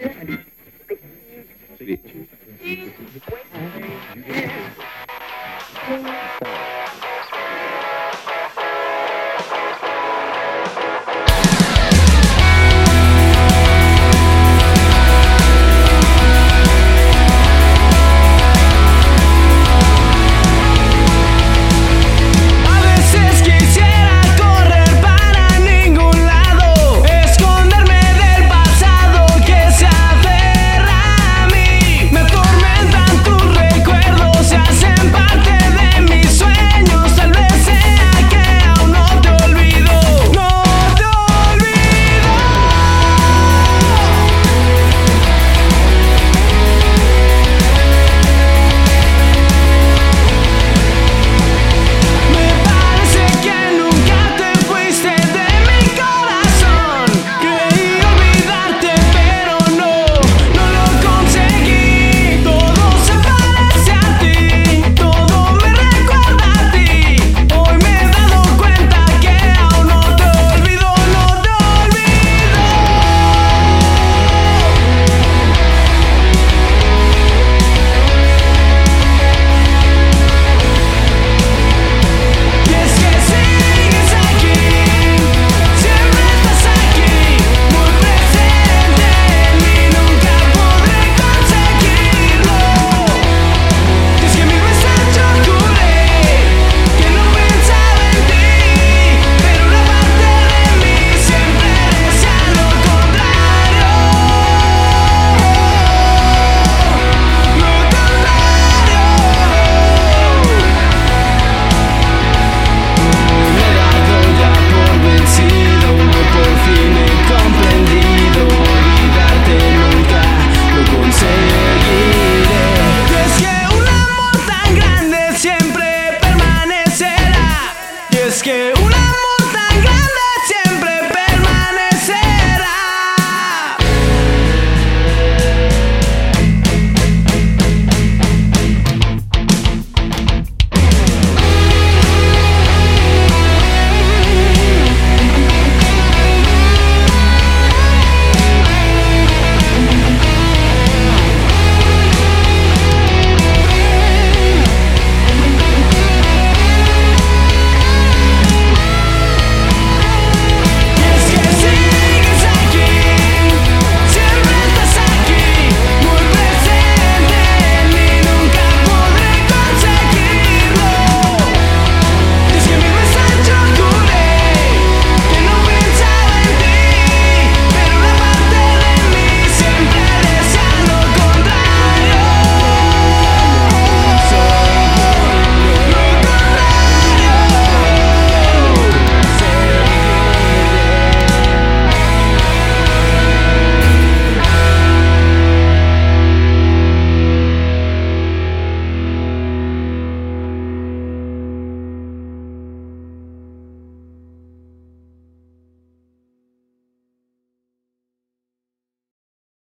Yes, I do.